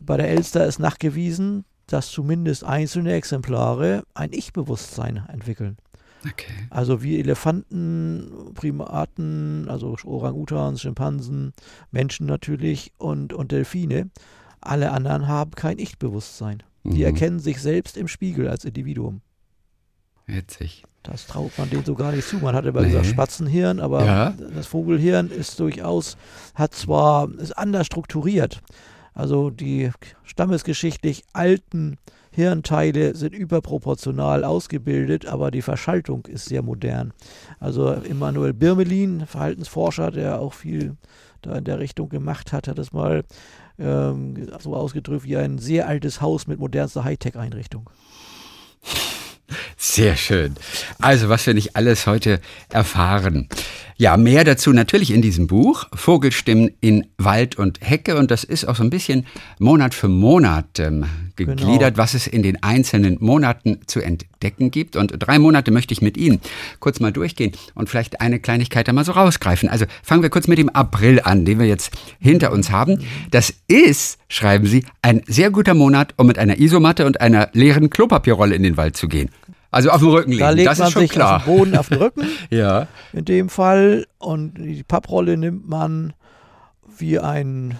Bei der Elster ist nachgewiesen, dass zumindest einzelne Exemplare ein Ich-Bewusstsein entwickeln. Okay. Also wie Elefanten, Primaten, also Orang-Utans, Schimpansen, Menschen natürlich und, und Delfine. Alle anderen haben kein Ich-Bewusstsein. Die mhm. erkennen sich selbst im Spiegel als Individuum. Witzig. Das traut man denen so gar nicht zu. Man hat immer nee. gesagt Spatzenhirn, aber ja. das Vogelhirn ist durchaus, hat zwar, ist anders strukturiert. Also die stammesgeschichtlich alten Hirnteile sind überproportional ausgebildet, aber die Verschaltung ist sehr modern. Also Emanuel Birmelin, Verhaltensforscher, der auch viel da in der Richtung gemacht hat, hat es mal ähm, so ausgedrückt wie ein sehr altes Haus mit modernster Hightech-Einrichtung. Sehr schön. Also, was wir nicht alles heute erfahren. Ja, mehr dazu natürlich in diesem Buch, Vogelstimmen in Wald und Hecke. Und das ist auch so ein bisschen Monat für Monat ähm, gegliedert, genau. was es in den einzelnen Monaten zu entdecken gibt. Und drei Monate möchte ich mit Ihnen kurz mal durchgehen und vielleicht eine Kleinigkeit da mal so rausgreifen. Also fangen wir kurz mit dem April an, den wir jetzt hinter uns haben. Das ist, schreiben Sie, ein sehr guter Monat, um mit einer Isomatte und einer leeren Klopapierrolle in den Wald zu gehen. Also auf dem Rücken liegen, da legt das man ist schon sich klar. auf den Boden auf den Rücken. ja. In dem Fall. Und die Papprolle nimmt man wie, ein,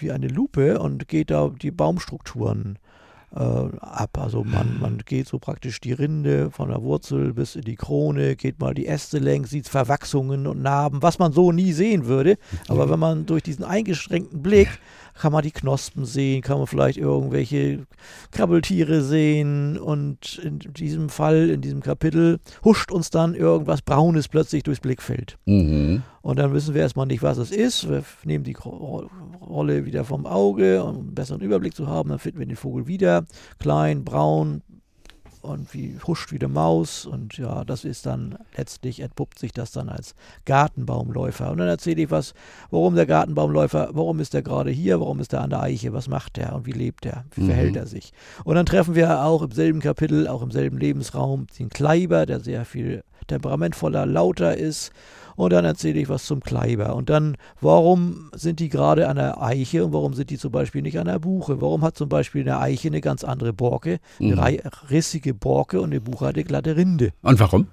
wie eine Lupe und geht da die Baumstrukturen äh, ab. Also man, man geht so praktisch die Rinde von der Wurzel bis in die Krone, geht mal die Äste längs, sieht Verwachsungen und Narben, was man so nie sehen würde. Aber wenn man durch diesen eingeschränkten Blick kann man die Knospen sehen, kann man vielleicht irgendwelche Krabbeltiere sehen und in diesem Fall, in diesem Kapitel, huscht uns dann irgendwas Braunes plötzlich durchs Blickfeld. Mhm. Und dann wissen wir erstmal nicht, was es ist. Wir nehmen die Rolle wieder vom Auge, um einen besseren Überblick zu haben. Dann finden wir den Vogel wieder. Klein, braun, und wie huscht wie eine Maus und ja, das ist dann letztlich entpuppt sich das dann als Gartenbaumläufer. Und dann erzähle ich was, warum der Gartenbaumläufer, warum ist er gerade hier, warum ist er an der Eiche, was macht er und wie lebt er, wie mhm. verhält er sich. Und dann treffen wir auch im selben Kapitel, auch im selben Lebensraum den Kleiber, der sehr viel temperamentvoller, lauter ist und dann erzähle ich was zum Kleiber. Und dann, warum sind die gerade an der Eiche und warum sind die zum Beispiel nicht an der Buche? Warum hat zum Beispiel eine Eiche eine ganz andere Borke, eine mhm. rissige Borke und eine Buche hat eine glatte Rinde? Und warum?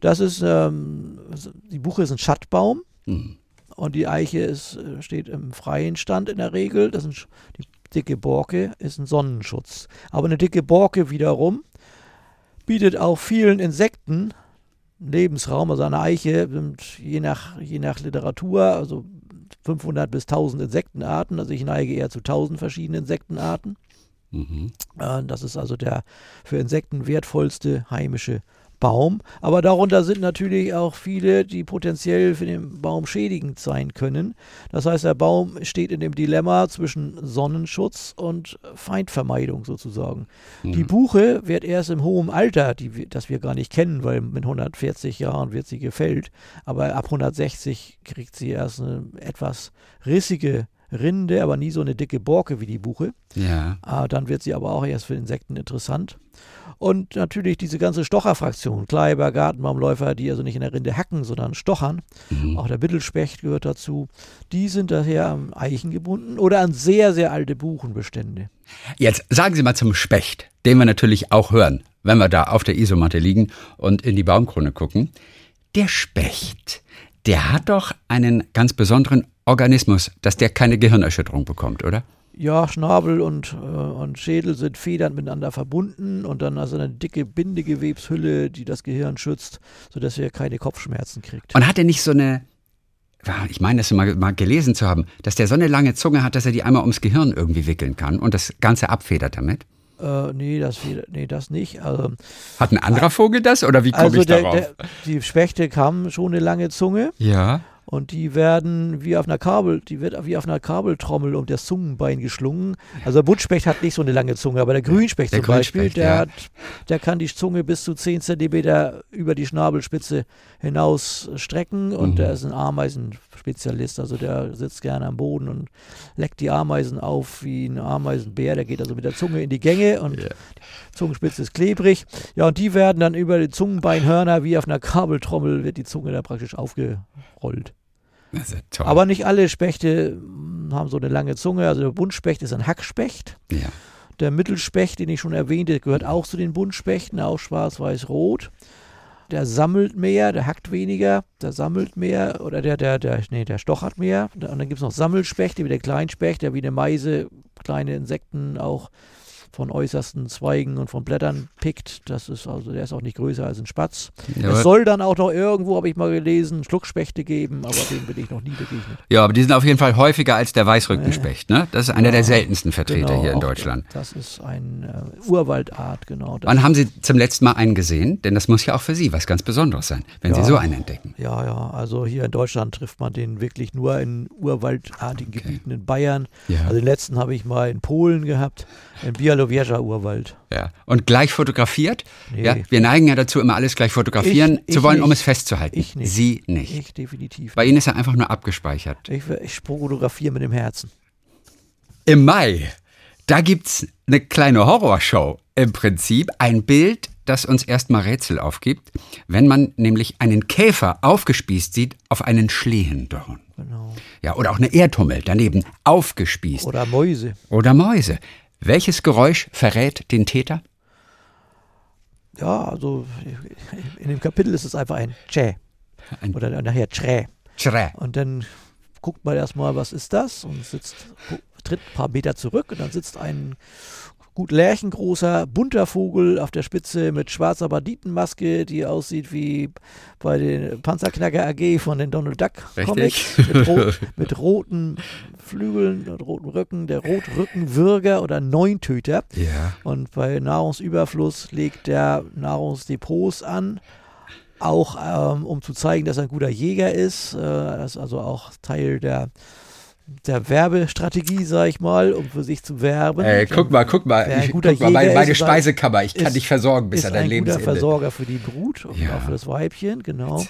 Das ist, ähm, die Buche ist ein Schattbaum. Mhm. Und die Eiche ist, äh, steht im freien Stand in der Regel. Das ist die dicke Borke ist ein Sonnenschutz. Aber eine dicke Borke wiederum bietet auch vielen Insekten Lebensraum, also eine Eiche sind je nach, je nach Literatur, also 500 bis 1000 Insektenarten. Also ich neige eher zu 1000 verschiedenen Insektenarten. Mhm. Das ist also der für Insekten wertvollste heimische Baum. Aber darunter sind natürlich auch viele, die potenziell für den Baum schädigend sein können. Das heißt, der Baum steht in dem Dilemma zwischen Sonnenschutz und Feindvermeidung sozusagen. Mhm. Die Buche wird erst im hohen Alter, die, das wir gar nicht kennen, weil mit 140 Jahren wird sie gefällt, aber ab 160 kriegt sie erst eine etwas rissige Rinde, aber nie so eine dicke Borke wie die Buche. Ja. Ah, dann wird sie aber auch erst für Insekten interessant. Und natürlich diese ganze Stocherfraktion, Kleiber, Gartenbaumläufer, die also nicht in der Rinde hacken, sondern stochern. Mhm. Auch der Mittelspecht gehört dazu. Die sind daher am Eichen gebunden oder an sehr, sehr alte Buchenbestände. Jetzt sagen Sie mal zum Specht, den wir natürlich auch hören, wenn wir da auf der Isomatte liegen und in die Baumkrone gucken. Der Specht, der hat doch einen ganz besonderen Organismus, dass der keine Gehirnerschütterung bekommt, oder? Ja, Schnabel und, äh, und Schädel sind federnd miteinander verbunden und dann also eine dicke Bindegewebshülle, die das Gehirn schützt, sodass er keine Kopfschmerzen kriegt. Und hat er nicht so eine, ich meine, das mal, mal gelesen zu haben, dass der so eine lange Zunge hat, dass er die einmal ums Gehirn irgendwie wickeln kann und das Ganze abfedert damit? Äh, nee, das, nee, das nicht. Also, Hat ein anderer Vogel das oder wie komme also ich der, darauf? Der, die Spechte haben schon eine lange Zunge. Ja. Und die werden wie auf einer Kabel, die wird wie auf einer Kabeltrommel um das Zungenbein geschlungen. Also der Buntspecht hat nicht so eine lange Zunge, aber der Grünspecht der zum Beispiel, der, ja. hat, der kann die Zunge bis zu 10 cm über die Schnabelspitze hinaus strecken und mhm. der ist ein Ameisenspezialist. Also der sitzt gerne am Boden und leckt die Ameisen auf wie ein Ameisenbär. Der geht also mit der Zunge in die Gänge und yeah. die Zungenspitze ist klebrig. Ja, und die werden dann über die Zungenbeinhörner wie auf einer Kabeltrommel wird die Zunge da praktisch aufgerollt. Ja Aber nicht alle Spechte hm, haben so eine lange Zunge. Also der Buntspecht ist ein Hackspecht. Ja. Der Mittelspecht, den ich schon erwähnte, gehört auch zu den Buntspechten, auch schwarz-weiß-rot. Der sammelt mehr, der hackt weniger, der sammelt mehr oder der, der, der, nee, der stochert mehr. Und dann gibt es noch Sammelspechte, wie der Kleinspecht, der wie eine Meise kleine Insekten auch von äußersten Zweigen und von Blättern pickt. Das ist also, der ist auch nicht größer als ein Spatz. Ja, es soll dann auch noch irgendwo, habe ich mal gelesen, Schluckspechte geben, aber dem bin ich noch nie begegnet. Ja, aber die sind auf jeden Fall häufiger als der Weißrückenspecht, ne? Das ist einer ja, der seltensten Vertreter genau, hier in Deutschland. Das ist eine äh, Urwaldart, genau. Wann haben Sie zum letzten Mal einen gesehen? Denn das muss ja auch für Sie was ganz Besonderes sein, wenn ja, Sie so einen entdecken. Ja, ja, also hier in Deutschland trifft man den wirklich nur in urwaldartigen okay. Gebieten in Bayern. Also den letzten habe ich mal in Polen gehabt, in Bialorussien Sowjetischer Urwald. Ja. Und gleich fotografiert? Nee. Ja, wir neigen ja dazu, immer alles gleich fotografieren Ich- zu ich wollen, um nicht. es festzuhalten. Ich nicht. Sie nicht. Ich definitiv. Bei Ihnen ist er einfach nur abgespeichert. Ich, ich fotografiere mit dem Herzen. Im Mai, da gibt's eine kleine Horrorshow. Im Prinzip ein Bild, das uns erstmal Rätsel aufgibt, wenn man nämlich einen Käfer aufgespießt sieht auf einen Schlehendorn. Genau. Ja, oder auch eine Erdhummel daneben aufgespießt. Oder Mäuse. Oder Mäuse. Welches Geräusch verrät den Täter? Ja, also in dem Kapitel ist es einfach ein Tschä. Oder nachher Tschrä. Schrä. Und dann guckt man erstmal, was ist das? Und sitzt, tritt ein paar Meter zurück und dann sitzt ein gut lärchengroßer, bunter Vogel auf der Spitze mit schwarzer Banditenmaske, die aussieht wie bei den Panzerknacker AG von den Donald Duck Comics. Mit, ro mit roten Flügeln und roten Rücken, der Rotrückenwürger oder Neuntöter. Ja. Und bei Nahrungsüberfluss legt der Nahrungsdepots an, auch ähm, um zu zeigen, dass er ein guter Jäger ist. Äh, das ist also auch Teil der, der Werbestrategie, sag ich mal, um für sich zu werben. Ey, guck mal, guck mal, ein ich, guck mal meine, meine ist, Speisekammer. Ich kann ist- dich versorgen bis ist an dein ein guter Lebensende. Versorger für die Brut und Ja. auch für das Weibchen, genau.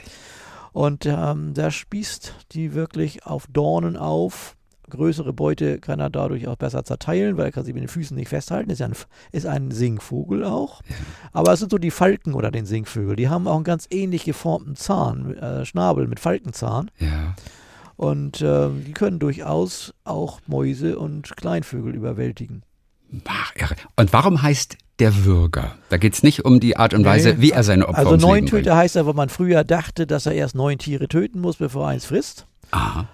Und ähm, der spießt die wirklich auf Dornen auf. Größere Beute kann er dadurch auch besser zerteilen, weil er kann sie mit den Füßen nicht festhalten. Ist ja ein, ist ein Singvogel auch. Aber es sind so die Falken oder den Singvögel. Die haben auch einen ganz ähnlich geformten Zahn, äh, Schnabel mit Falkenzahn. Ja. Und ähm, die können durchaus auch Mäuse und Kleinvögel überwältigen. Und warum heißt der Würger? Da geht es nicht um die Art und Weise, Nee. wie er seine Opfer Also ums Leben neun bringt. Töter heißt er, weil man früher dachte, dass er erst neun Tiere töten muss, bevor er eins frisst. Aha.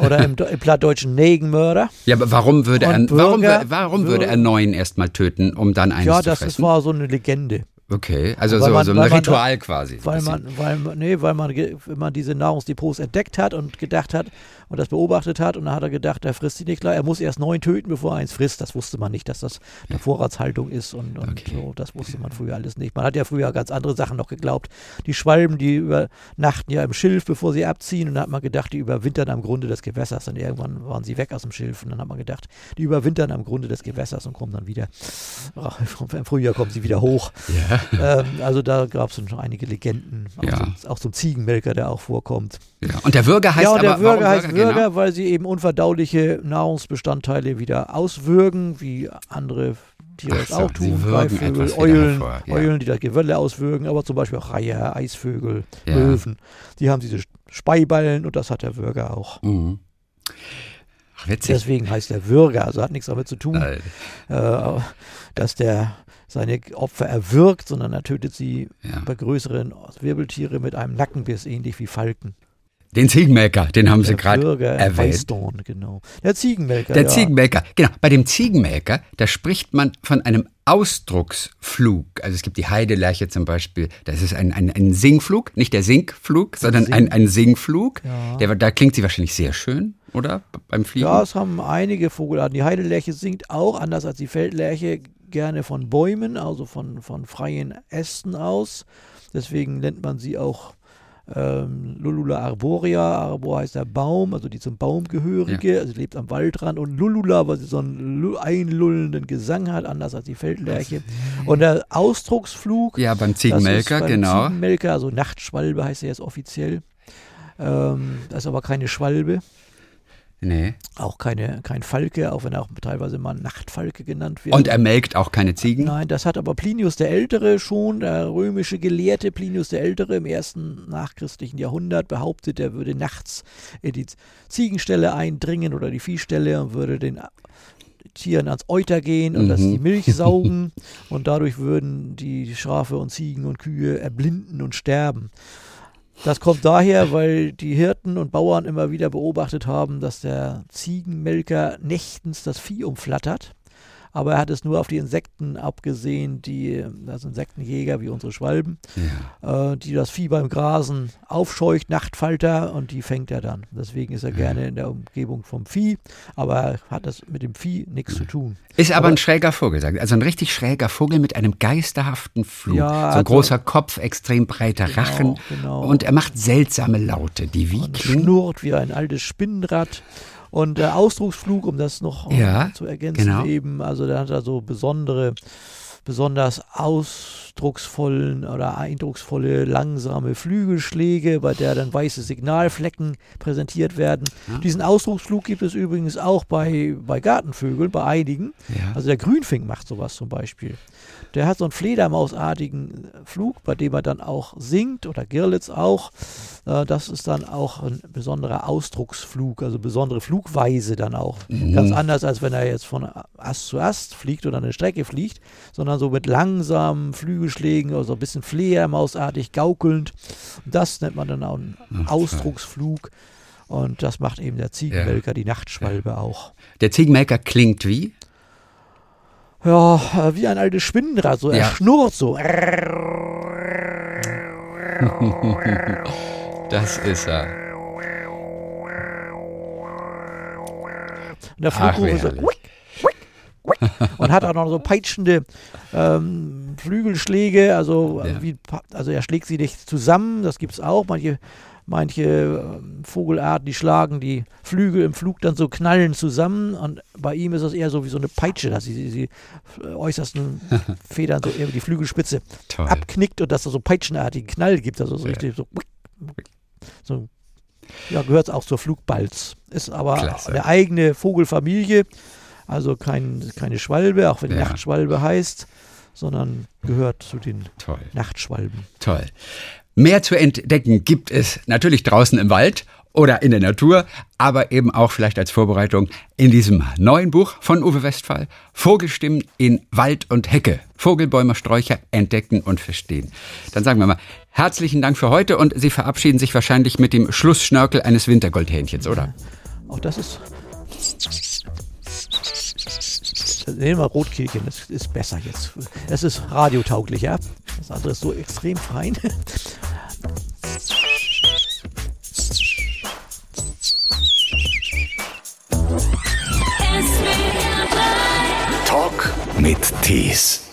Oder im, im plattdeutschen Negenmörder. Ja, aber warum würde er, Und warum, Bürger- wür- warum würde er neun erstmal töten, um dann eines ja, zu das fressen? ist, war so eine Legende. Okay, also Weil so, man- so ein weil man Ritual quasi. Weil Bisschen. man, weil, man- nee, weil man, wenn man diese Nahrungsdepots entdeckt hat und gedacht hat und das beobachtet hat und dann hat er gedacht, er frisst die nicht klar. Er muss erst neun töten, bevor er eins frisst. Das wusste man nicht, dass das eine Vorratshaltung ist und, und Okay. so. Das wusste man früher alles nicht. Man hat ja früher ganz andere Sachen noch geglaubt. Die Schwalben, die übernachten ja im Schilf, bevor sie abziehen. Und dann hat man gedacht, die überwintern am Grunde des Gewässers. Und irgendwann waren sie weg aus dem Schilf. Und dann hat man gedacht, die überwintern am Grunde des Gewässers und kommen dann wieder. Im Frühjahr kommen sie wieder hoch. ja, Ähm, also da gab es schon einige Legenden. Auch, Ja. zum, auch zum Ziegenmelker, der auch vorkommt. ja. Und der Würger heißt ja, und aber der Würger warum heißt Würger, Genau? weil sie eben unverdauliche Nahrungsbestandteile wieder auswürgen, wie andere Tiere es so, auch tun. Greifvögel, Eulen, hervor, ja. Eulen, die das Gewölle auswürgen, aber zum Beispiel auch Reiher, Eisvögel, Ja. Löwen. Die haben diese Speiballen und das hat der Würger auch. Mhm. Ach, witzig. Deswegen heißt der Würger, also hat nichts damit zu tun, äh, dass der seine Opfer erwürgt, sondern er tötet sie Ja. bei größeren Wirbeltiere mit einem Nackenbiss, ähnlich wie Falken. Den Ziegenmelker, den haben Sie gerade erwähnt. Weißdorn, genau. Der Ziegenmelker. Der ja. Ziegenmelker, genau. Bei dem Ziegenmelker, da spricht man von einem Ausdrucksflug. Also es gibt die Heidelerche zum Beispiel. Das ist ein, ein, ein Singflug, nicht der Sinkflug, sondern Sing- ein, ein Singflug. Ja. Der, da klingt sie wahrscheinlich sehr schön, oder? Beim Fliegen. Ja, es haben einige Vogelarten. Die Heidelerche singt auch, anders als die Feldlerche, gerne von Bäumen, also von, von freien Ästen aus. Deswegen nennt man sie auch ähm, Lulula arborea. Arbor heißt der Baum, also die zum Baum gehörige. Also sie lebt am Waldrand. Und Lulula, weil sie so einen lu- einlullenden Gesang hat, anders als die Feldlerche. Und der Ausdrucksflug, ja, beim Ziegenmelker, beim genau. Ziegenmelker, also Nachtschwalbe heißt er jetzt offiziell. Ähm, das ist aber keine Schwalbe. Nee. Auch keine, kein Falke, auch wenn er auch teilweise mal Nachtfalke genannt wird. Und er melkt auch keine Ziegen. Nein, das hat aber Plinius der Ältere schon, der römische Gelehrte Plinius der Ältere im ersten nachchristlichen Jahrhundert behauptet, er würde nachts in die Ziegenställe eindringen oder die Viehställe und würde den Tieren ans Euter gehen und das Mhm. die Milch saugen und dadurch würden die Schafe und Ziegen und Kühe erblinden und sterben. Das kommt daher, weil die Hirten und Bauern immer wieder beobachtet haben, dass der Ziegenmelker nächtens das Vieh umflattert. Aber er hat es nur auf die Insekten abgesehen, die, also Insektenjäger wie unsere Schwalben, Ja. äh, die das Vieh beim Grasen aufscheucht, Nachtfalter, und die fängt er dann. Deswegen ist er gerne in der Umgebung vom Vieh, aber er hat das mit dem Vieh nichts zu tun. Ist aber, Aber- ein schräger Vogel, also ein richtig schräger Vogel mit einem geisterhaften Flug. Ja, so ein also- großer Kopf, extrem breiter Rachen. genau. Und er macht seltsame Laute, die wie Und schnurrt wie ein altes Spinnrad Und der Ausdrucksflug, um das noch äh, Ja, zu ergänzen, genau. eben, also der hat da so besondere, besonders ausdrucksvollen oder eindrucksvolle langsame Flügelschläge, bei der dann weiße Signalflecken präsentiert werden. Diesen Ausdrucksflug gibt es übrigens auch bei, bei Gartenvögeln, bei einigen. Ja. Also der Grünfink macht sowas zum Beispiel. Der hat so einen Fledermausartigen Flug, bei dem er dann auch singt oder Girlitz auch. Äh, Das ist dann auch ein besonderer Ausdrucksflug, also besondere Flugweise dann auch. Ganz anders, als wenn er jetzt von Ast zu Ast fliegt oder eine Strecke fliegt, sondern so mit langsamen Flügelschlägen, also ein bisschen Fledermausartig gaukelnd. Das nennt man dann auch einen Ausdrucksflug. Und das macht eben der Ziegenmelker, die Nachtschwalbe auch. Der Ziegenmelker klingt wie? Ja, äh, wie ein altes Spinnenrad, so er Ja. schnurrt so. Das ist er. Und der Flugruf ist so und hat auch noch so peitschende ähm, Flügelschläge, also, Ja. wie, also er schlägt sie nicht zusammen, das gibt es auch. Manche, manche ähm, Vogelarten, die schlagen die Flügel im Flug dann so knallen zusammen und bei ihm ist das eher so wie so eine Peitsche, dass sie die äh, äußersten Federn so die Flügelspitze Toll. abknickt und dass es so peitschenartigen Knall gibt, also so Ja. richtig so, so ja, gehört auch zur Flugbalz. Ist aber Klasse. eine eigene Vogelfamilie, also kein, keine Schwalbe, auch wenn Ja. Nachtschwalbe heißt, sondern gehört zu den Toll. Nachtschwalben. Toll. Mehr zu entdecken gibt es natürlich draußen im Wald oder in der Natur, aber eben auch vielleicht als Vorbereitung in diesem neuen Buch von Uwe Westphal, Vogelstimmen in Wald und Hecke, Vogelbäume, Sträucher entdecken und verstehen. Dann sagen wir mal, herzlichen Dank für heute und Sie verabschieden sich wahrscheinlich mit dem Schlussschnörkel eines Wintergoldhähnchens, oder? Auch das ist. Nehmen wir Rotkehlchen, das ist besser jetzt. Das ist radiotauglicher. Das andere ist so extrem fein. Talk mit Tees.